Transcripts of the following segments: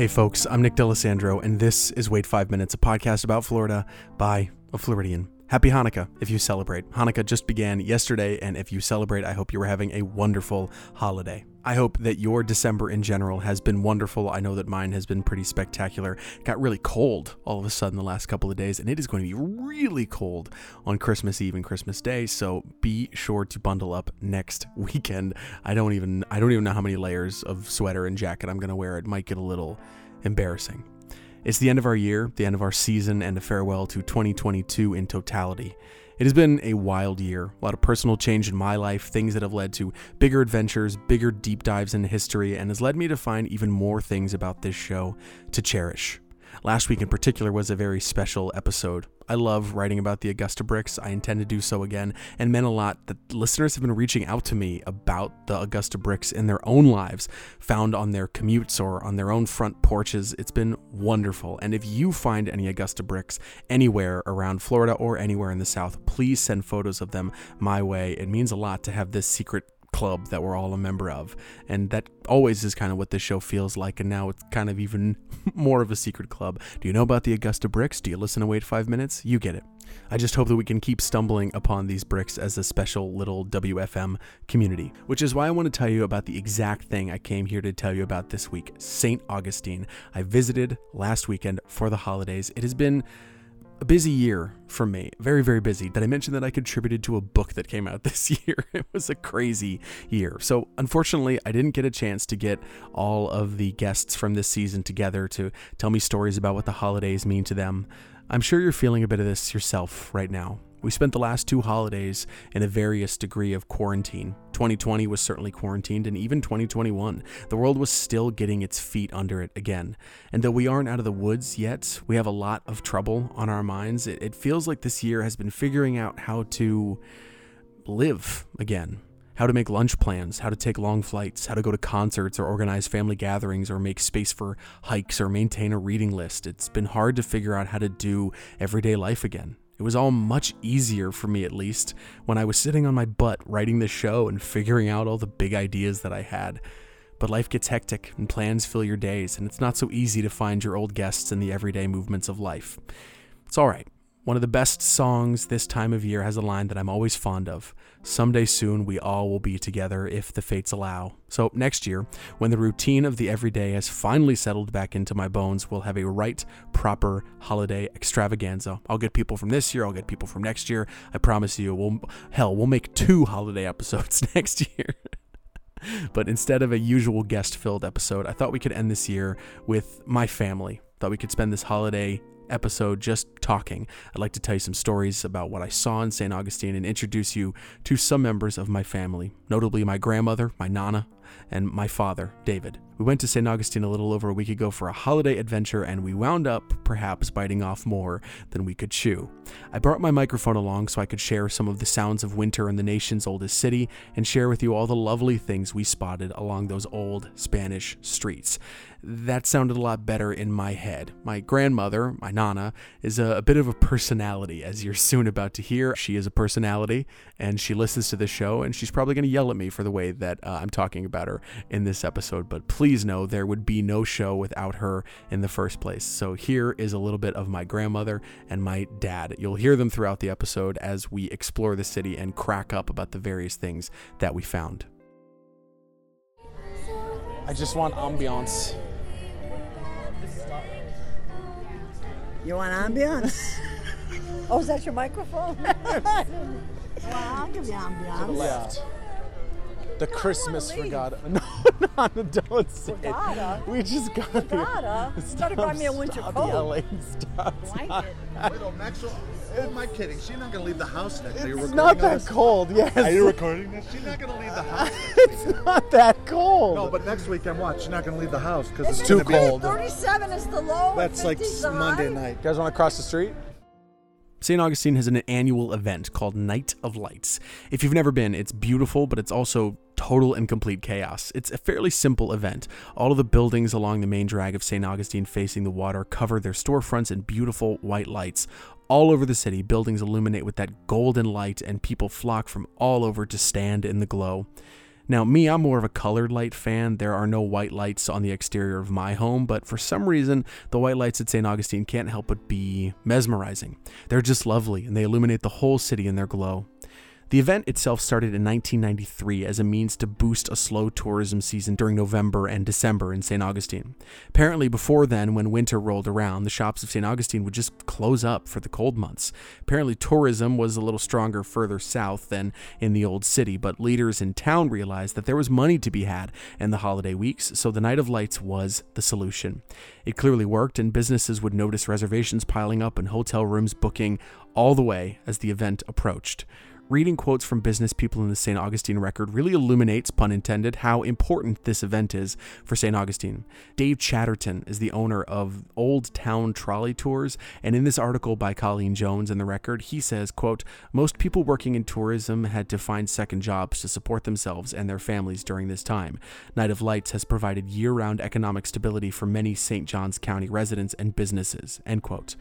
Hey, folks, I'm Nick D'Alessandro, and this is Wait Five Minutes, a podcast about Florida by a Floridian. Happy Hanukkah if you celebrate. Hanukkah just began yesterday, and if you celebrate, I hope you are having a wonderful holiday. I hope that your December in general has been wonderful. I know that mine has been pretty spectacular. It got really cold all of a sudden the last couple of days, and it is going to be really cold on Christmas Eve and Christmas Day. So be sure to bundle up next weekend. I don't even I don't even know how many layers of sweater and jacket I'm going to wear. It might get a little embarrassing. It's the end of our year, the end of our season, and a farewell to 2022 in totality. It has been a wild year, a lot of personal change in my life, things that have led to bigger adventures, bigger deep dives into history, and has led me to find even more things about this show to cherish. Last week in particular was a very special episode. I love writing about the Augusta bricks. I intend to do so again, and meant a lot that listeners have been reaching out to me about the Augusta bricks in their own lives, found on their commutes or on their own front porches. It's been wonderful. And if you find any Augusta bricks anywhere around Florida or anywhere in the South, please send photos of them my way. It means a lot to have this secret club that we're all a member of. And that always is kind of what this show feels like. And now it's kind of even more of a secret club. Do you know about the Augusta bricks? Do you listen to Wait Five Minutes? You get it. I just hope that we can keep stumbling upon these bricks as a special little WFM community, which is why I want to tell you about the exact thing I came here to tell you about this week St. Augustine. I visited last weekend for the holidays. It has been a busy year for me. Very, very busy. Did I mention that I contributed to a book that came out this year? It was a crazy year. So, unfortunately, I didn't get a chance to get all of the guests from this season together to tell me stories about what the holidays mean to them. I'm sure you're feeling a bit of this yourself right now. We spent the last two holidays in a various degree of quarantine. 2020 was certainly quarantined, and even 2021. The world was still getting its feet under it again. And though we aren't out of the woods yet, we have a lot of trouble on our minds. It, feels like this year has been figuring out how to live again. How to make lunch plans, how to take long flights, how to go to concerts or organize family gatherings or make space for hikes or maintain a reading list. It's been hard to figure out how to do everyday life again. It was all much easier for me, at least, when I was sitting on my butt writing the show and figuring out all the big ideas that I had. But life gets hectic and plans fill your days, and it's not so easy to find your old guests in the everyday movements of life. It's alright. One of the best songs this time of year has a line that I'm always fond of. Someday soon we all will be together if the fates allow. So next year, when the routine of the everyday has finally settled back into my bones, we'll have a right, proper holiday extravaganza. I'll get people from this year, I'll get people from next year. I promise you, we'll hell, we'll make two holiday episodes next year. but instead of a usual guest filled episode, I thought we could end this year with my family. Thought we could spend this holiday episode just talking. I'd like to tell you some stories about what I saw in St. Augustine and introduce you to some members of my family, notably my grandmother, my nana, and my father, David. We went to St. Augustine a little over a week ago for a holiday adventure, and we wound up, perhaps, biting off more than we could chew. I brought my microphone along so I could share some of the sounds of winter in the nation's oldest city and share with you all the lovely things we spotted along those old Spanish streets. That sounded a lot better in my head. My grandmother, my nana, is a, a bit of a personality, as you're soon about to hear. She is a personality, and she listens to this show, and she's probably going to yell at me for the way that uh, I'm talking about her in this episode. But please know there would be no show without her in the first place. So here is a little bit of my grandmother and my dad. You'll hear them throughout the episode as we explore the city and crack up about the various things that we found. I just want ambiance. You want ambiance? oh, is that your microphone? well, I'll give you ambiance. left. The Christmas leave. regatta. No, no, no, don't say it. We just got Regatta? here. You better buy me a winter stop coat. Yelling. Stop. Blanket. Wait, oh, Maxwell, am I kidding? She's not going to leave the house next. Are you It's not that this? cold. Yes. Are you recording this? She's not going to leave the house. it's not that cold. no, but next weekend, watch. She's not going to leave the house because It's it's too gonna be- cold. 37 is the low. That's like Monday high. night. You guys want to cross the street? St. Augustine has an annual event called Night of Lights. If you've never been, it's beautiful, but it's also total and complete chaos. It's a fairly simple event. All of the buildings along the main drag of St. Augustine facing the water cover their storefronts in beautiful white lights. All over the city, buildings illuminate with that golden light, and people flock from all over to stand in the glow. Now, me, I'm more of a colored light fan. There are no white lights on the exterior of my home, but for some reason, the white lights at St. Augustine can't help but be mesmerizing. They're just lovely, and they illuminate the whole city in their glow. The event itself started in 1993 as a means to boost a slow tourism season during November and December in St. Augustine. Apparently, before then, when winter rolled around, the shops of St. Augustine would just close up for the cold months. Apparently, tourism was a little stronger further south than in the old city, but leaders in town realized that there was money to be had in the holiday weeks, so the Night of Lights was the solution. It clearly worked, and businesses would notice reservations piling up and hotel rooms booking all the way as the event approached reading quotes from business people in the St. Augustine record really illuminates, pun intended, how important this event is for St. Augustine. Dave Chatterton is the owner of Old Town Trolley Tours, and in this article by Colleen Jones in the record, he says, quote, Most people working in tourism had to find second jobs to support themselves and their families during this time. Night of Lights has provided year-round economic stability for many St. Johns County residents and businesses, end quote.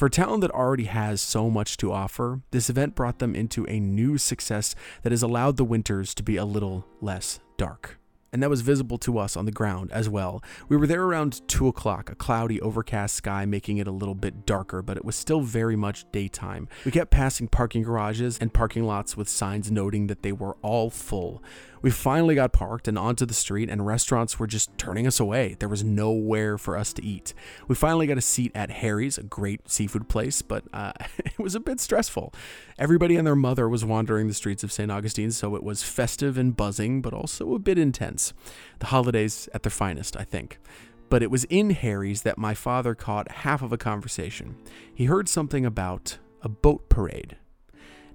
For a town that already has so much to offer, this event brought them into a new success that has allowed the winters to be a little less dark and that was visible to us on the ground as well. We were there around 2 o'clock, a cloudy, overcast sky making it a little bit darker, but it was still very much daytime. We kept passing parking garages and parking lots with signs noting that they were all full. We finally got parked and onto the street, and restaurants were just turning us away. There was nowhere for us to eat. We finally got a seat at Harry's, a great seafood place, but uh, it was a bit stressful. Everybody and their mother was wandering the streets of St. Augustine, so it was festive and buzzing, but also a bit intense. The holidays at their finest, I think but it was in Harry's that my father caught half of a conversation. He heard something about a boat parade.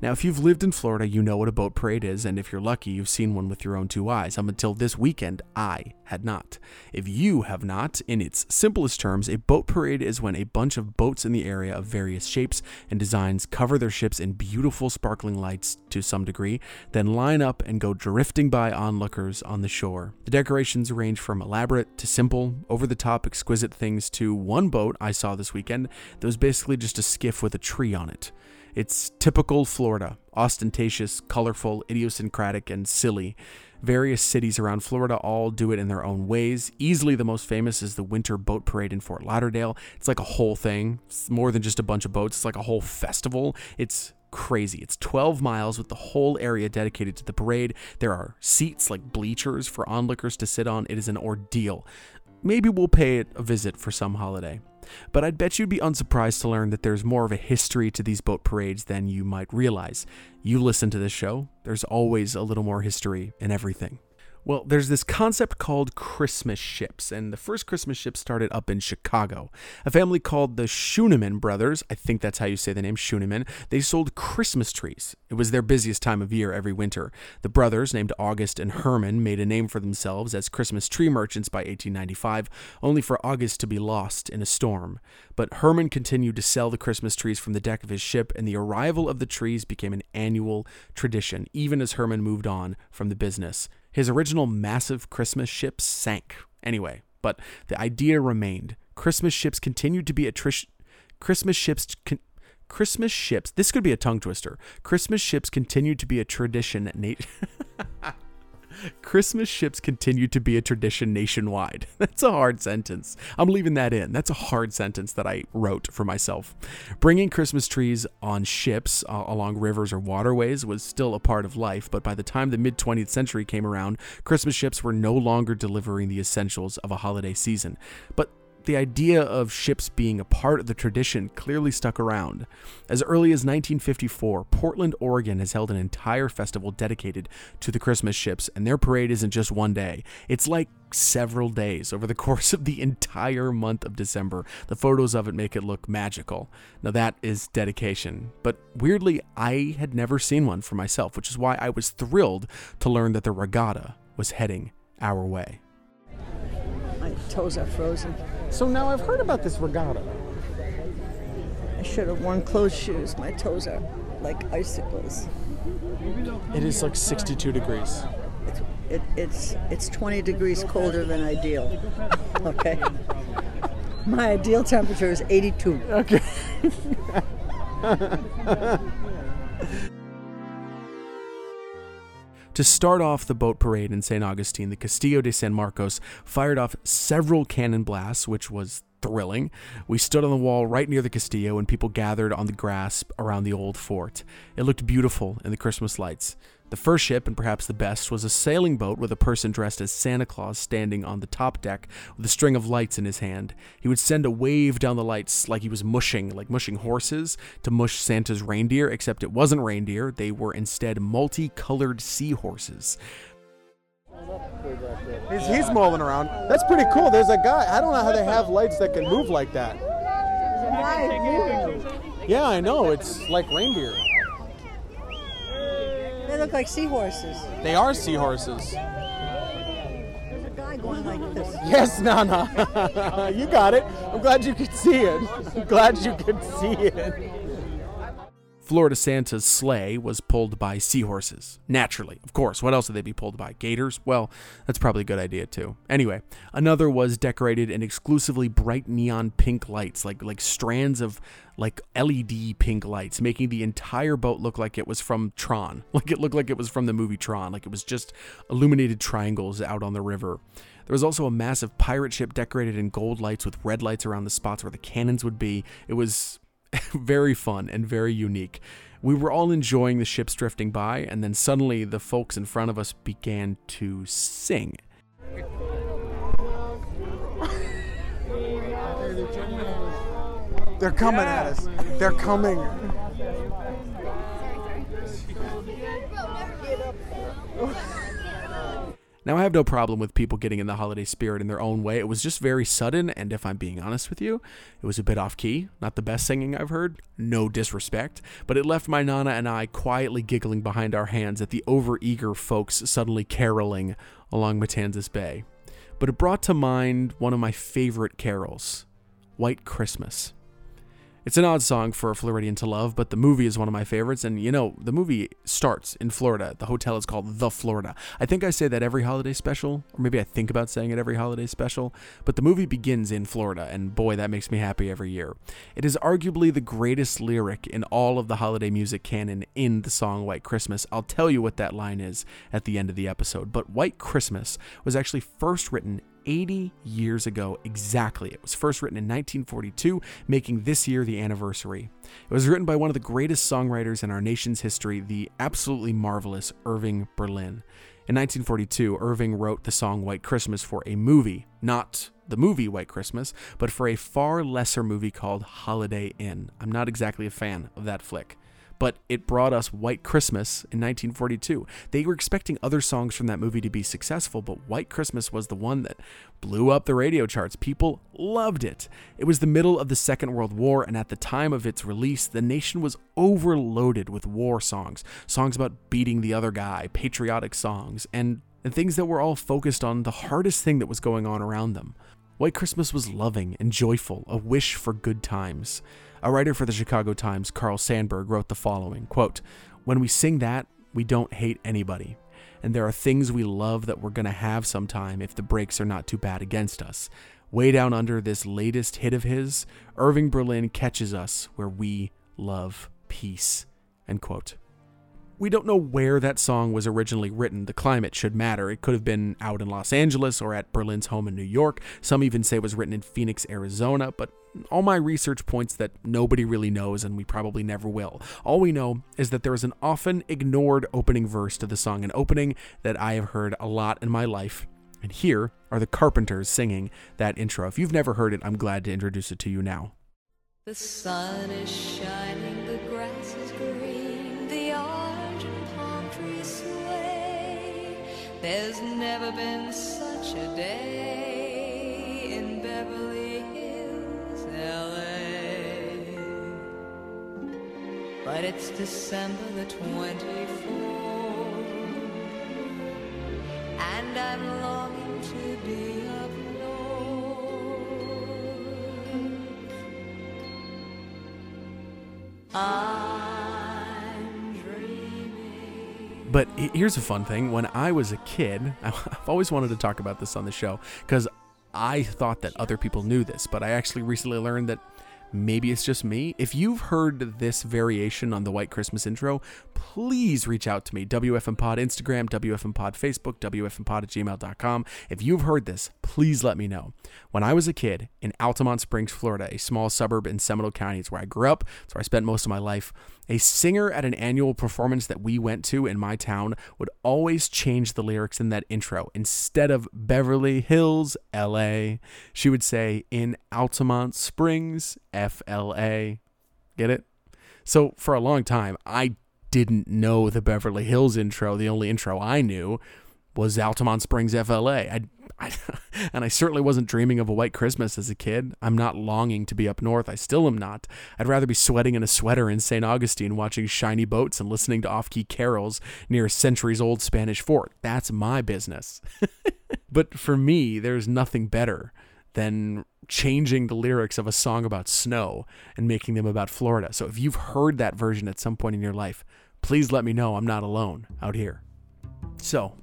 Now, if you've lived in Florida, you know what a boat parade is, and if you're lucky, you've seen one with your own two eyes. Up until this weekend, I had not. If you have not, in its simplest terms, a boat parade is when a bunch of boats in the area of various shapes and designs cover their ships in beautiful sparkling lights to some degree, then line up and go drifting by onlookers on the shore. The decorations range from elaborate to simple, over the top, exquisite things to one boat I saw this weekend that was basically just a skiff with a tree on it. It's typical Florida, ostentatious, colorful, idiosyncratic, and silly. Various cities around Florida all do it in their own ways. Easily the most famous is the Winter Boat Parade in Fort Lauderdale. It's like a whole thing. It's more than just a bunch of boats, it's like a whole festival. It's crazy. It's 12 miles with the whole area dedicated to the parade. There are seats like bleachers for onlookers to sit on. It is an ordeal. Maybe we'll pay it a visit for some holiday. But I'd bet you'd be unsurprised to learn that there's more of a history to these boat parades than you might realize. You listen to this show, there's always a little more history in everything. Well, there's this concept called Christmas ships, and the first Christmas ship started up in Chicago. A family called the Schuenemann brothers, I think that's how you say the name Schuenemann, they sold Christmas trees. It was their busiest time of year every winter. The brothers, named August and Herman, made a name for themselves as Christmas tree merchants by 1895, only for August to be lost in a storm. But Herman continued to sell the Christmas trees from the deck of his ship, and the arrival of the trees became an annual tradition, even as Herman moved on from the business. His original massive Christmas ships sank anyway, but the idea remained. Christmas ships continued to be a trish. Christmas ships con- Christmas ships. This could be a tongue twister. Christmas ships continued to be a tradition. Na- Christmas ships continue to be a tradition nationwide. That's a hard sentence. I'm leaving that in. That's a hard sentence that I wrote for myself. Bringing Christmas trees on ships uh, along rivers or waterways was still a part of life, but by the time the mid 20th century came around, Christmas ships were no longer delivering the essentials of a holiday season. But the idea of ships being a part of the tradition clearly stuck around. As early as 1954, Portland, Oregon has held an entire festival dedicated to the Christmas ships, and their parade isn't just one day. It's like several days over the course of the entire month of December. The photos of it make it look magical. Now, that is dedication. But weirdly, I had never seen one for myself, which is why I was thrilled to learn that the regatta was heading our way. My toes are frozen. So now I've heard about this regatta. I should have worn closed shoes. My toes are like icicles. It is like 62 degrees. It's it, it's it's 20 degrees colder than ideal. Okay. My ideal temperature is 82. Okay. To start off the boat parade in St. Augustine, the Castillo de San Marcos fired off several cannon blasts, which was thrilling. We stood on the wall right near the Castillo, and people gathered on the grass around the old fort. It looked beautiful in the Christmas lights. The first ship, and perhaps the best, was a sailing boat with a person dressed as Santa Claus standing on the top deck with a string of lights in his hand. He would send a wave down the lights like he was mushing, like mushing horses, to mush Santa's reindeer, except it wasn't reindeer, they were instead multicolored seahorses. He's, he's mulling around. That's pretty cool. There's a guy. I don't know how they have lights that can move like that. Yeah, I know. It's like reindeer. They look like seahorses. They are seahorses. There's a guy going like this. Yes, Nana. you got it. I'm glad you could see it. I'm glad you could see it. Florida Santa's sleigh was pulled by seahorses. Naturally, of course. What else would they be pulled by? Gators? Well, that's probably a good idea too. Anyway, another was decorated in exclusively bright neon pink lights, like like strands of like LED pink lights, making the entire boat look like it was from Tron. Like it looked like it was from the movie Tron. Like it was just illuminated triangles out on the river. There was also a massive pirate ship decorated in gold lights with red lights around the spots where the cannons would be. It was very fun and very unique. We were all enjoying the ships drifting by, and then suddenly the folks in front of us began to sing. They're coming at us. They're coming. Now, I have no problem with people getting in the holiday spirit in their own way. It was just very sudden, and if I'm being honest with you, it was a bit off key. Not the best singing I've heard, no disrespect, but it left my Nana and I quietly giggling behind our hands at the overeager folks suddenly caroling along Matanzas Bay. But it brought to mind one of my favorite carols White Christmas. It's an odd song for a Floridian to love, but the movie is one of my favorites. And you know, the movie starts in Florida. The hotel is called The Florida. I think I say that every holiday special, or maybe I think about saying it every holiday special, but the movie begins in Florida, and boy, that makes me happy every year. It is arguably the greatest lyric in all of the holiday music canon in the song White Christmas. I'll tell you what that line is at the end of the episode. But White Christmas was actually first written 80 years ago exactly. It was first written in 1942, making this year the anniversary. It was written by one of the greatest songwriters in our nation's history, the absolutely marvelous Irving Berlin. In 1942, Irving wrote the song White Christmas for a movie, not the movie White Christmas, but for a far lesser movie called Holiday Inn. I'm not exactly a fan of that flick but it brought us White Christmas in 1942. They were expecting other songs from that movie to be successful, but White Christmas was the one that blew up the radio charts. People loved it. It was the middle of the Second World War, and at the time of its release, the nation was overloaded with war songs songs about beating the other guy, patriotic songs, and, and things that were all focused on the hardest thing that was going on around them. White Christmas was loving and joyful, a wish for good times. A writer for the Chicago Times, Carl Sandburg, wrote the following quote, When we sing that, we don't hate anybody. And there are things we love that we're going to have sometime if the breaks are not too bad against us. Way down under this latest hit of his, Irving Berlin catches us where we love peace. End quote. We don't know where that song was originally written. The climate should matter. It could have been out in Los Angeles or at Berlin's home in New York. Some even say it was written in Phoenix, Arizona, but all my research points that nobody really knows and we probably never will. All we know is that there is an often ignored opening verse to the song, an opening that I have heard a lot in my life. And here are the Carpenters singing that intro. If you've never heard it, I'm glad to introduce it to you now. The sun is shining, There's never been such a day in Beverly Hills, LA. But it's December the 24th, and I'm longing to be up north. I'm But here's a fun thing. When I was a kid, I've always wanted to talk about this on the show because I thought that other people knew this, but I actually recently learned that Maybe it's just me. If you've heard this variation on the White Christmas intro, please reach out to me. WFMPod Instagram, WFMPod Facebook, WFMPod at gmail.com. If you've heard this, please let me know. When I was a kid in Altamonte Springs, Florida, a small suburb in Seminole County, it's where I grew up, it's where I spent most of my life. A singer at an annual performance that we went to in my town would always change the lyrics in that intro. Instead of Beverly Hills, LA, she would say in Altamonte Springs, FLA. Get it? So for a long time, I didn't know the Beverly Hills intro. The only intro I knew was Altamonte Springs FLA. I, I, and I certainly wasn't dreaming of a white Christmas as a kid. I'm not longing to be up north. I still am not. I'd rather be sweating in a sweater in St. Augustine watching shiny boats and listening to off key carols near a centuries old Spanish fort. That's my business. but for me, there's nothing better than changing the lyrics of a song about snow and making them about Florida. So if you've heard that version at some point in your life, please let me know I'm not alone out here. So,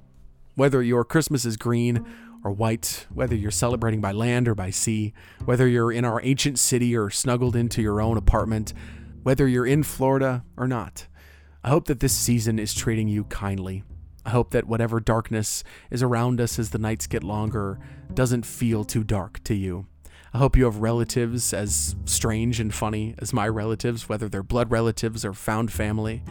whether your Christmas is green or white, whether you're celebrating by land or by sea, whether you're in our ancient city or snuggled into your own apartment, whether you're in Florida or not, I hope that this season is treating you kindly. I hope that whatever darkness is around us as the nights get longer doesn't feel too dark to you. I hope you have relatives as strange and funny as my relatives, whether they're blood relatives or found family.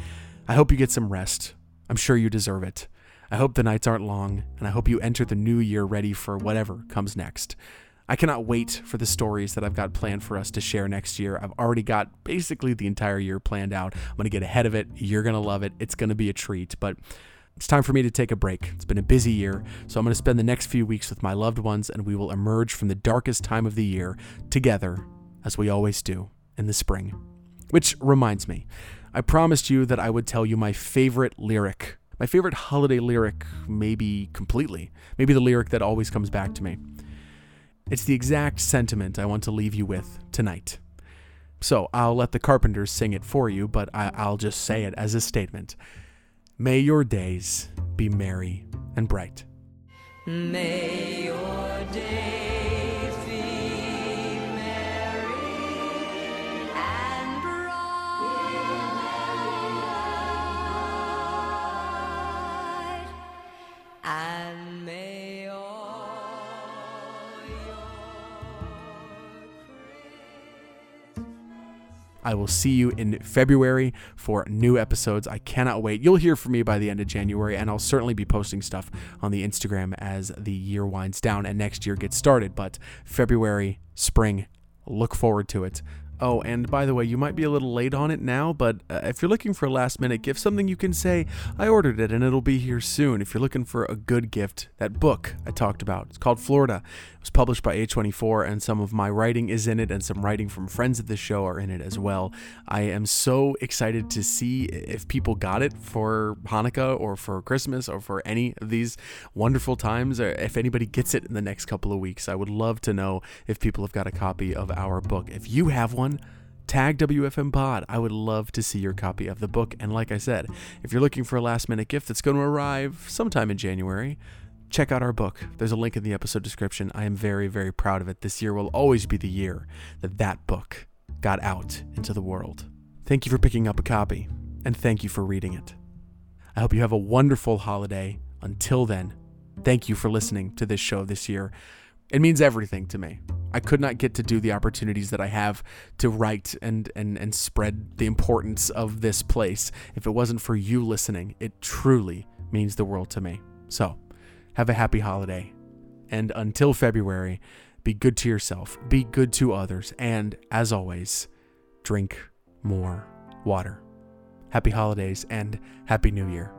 I hope you get some rest. I'm sure you deserve it. I hope the nights aren't long, and I hope you enter the new year ready for whatever comes next. I cannot wait for the stories that I've got planned for us to share next year. I've already got basically the entire year planned out. I'm going to get ahead of it. You're going to love it. It's going to be a treat. But it's time for me to take a break. It's been a busy year, so I'm going to spend the next few weeks with my loved ones, and we will emerge from the darkest time of the year together, as we always do in the spring. Which reminds me, I promised you that I would tell you my favorite lyric my favorite holiday lyric, maybe completely, maybe the lyric that always comes back to me. It's the exact sentiment I want to leave you with tonight. So I'll let the Carpenters sing it for you, but I- will just say it as a statement. May your days be merry and bright. May your days I will see you in February for new episodes. I cannot wait. You'll hear from me by the end of January, and I'll certainly be posting stuff on the Instagram as the year winds down and next year gets started. But February, spring, look forward to it. Oh, and by the way, you might be a little late on it now, but uh, if you're looking for a last minute gift, something you can say, I ordered it and it'll be here soon. If you're looking for a good gift, that book I talked about, it's called Florida. It was published by A24, and some of my writing is in it, and some writing from friends of the show are in it as well. I am so excited to see if people got it for Hanukkah or for Christmas or for any of these wonderful times, or if anybody gets it in the next couple of weeks. I would love to know if people have got a copy of our book. If you have one, tag WFM Pod. I would love to see your copy of the book. And like I said, if you're looking for a last minute gift that's going to arrive sometime in January, check out our book. There's a link in the episode description. I am very, very proud of it. This year will always be the year that that book got out into the world. Thank you for picking up a copy, and thank you for reading it. I hope you have a wonderful holiday. Until then, thank you for listening to this show this year. It means everything to me. I could not get to do the opportunities that I have to write and, and, and spread the importance of this place if it wasn't for you listening. It truly means the world to me. So, have a happy holiday. And until February, be good to yourself, be good to others, and as always, drink more water. Happy holidays and Happy New Year.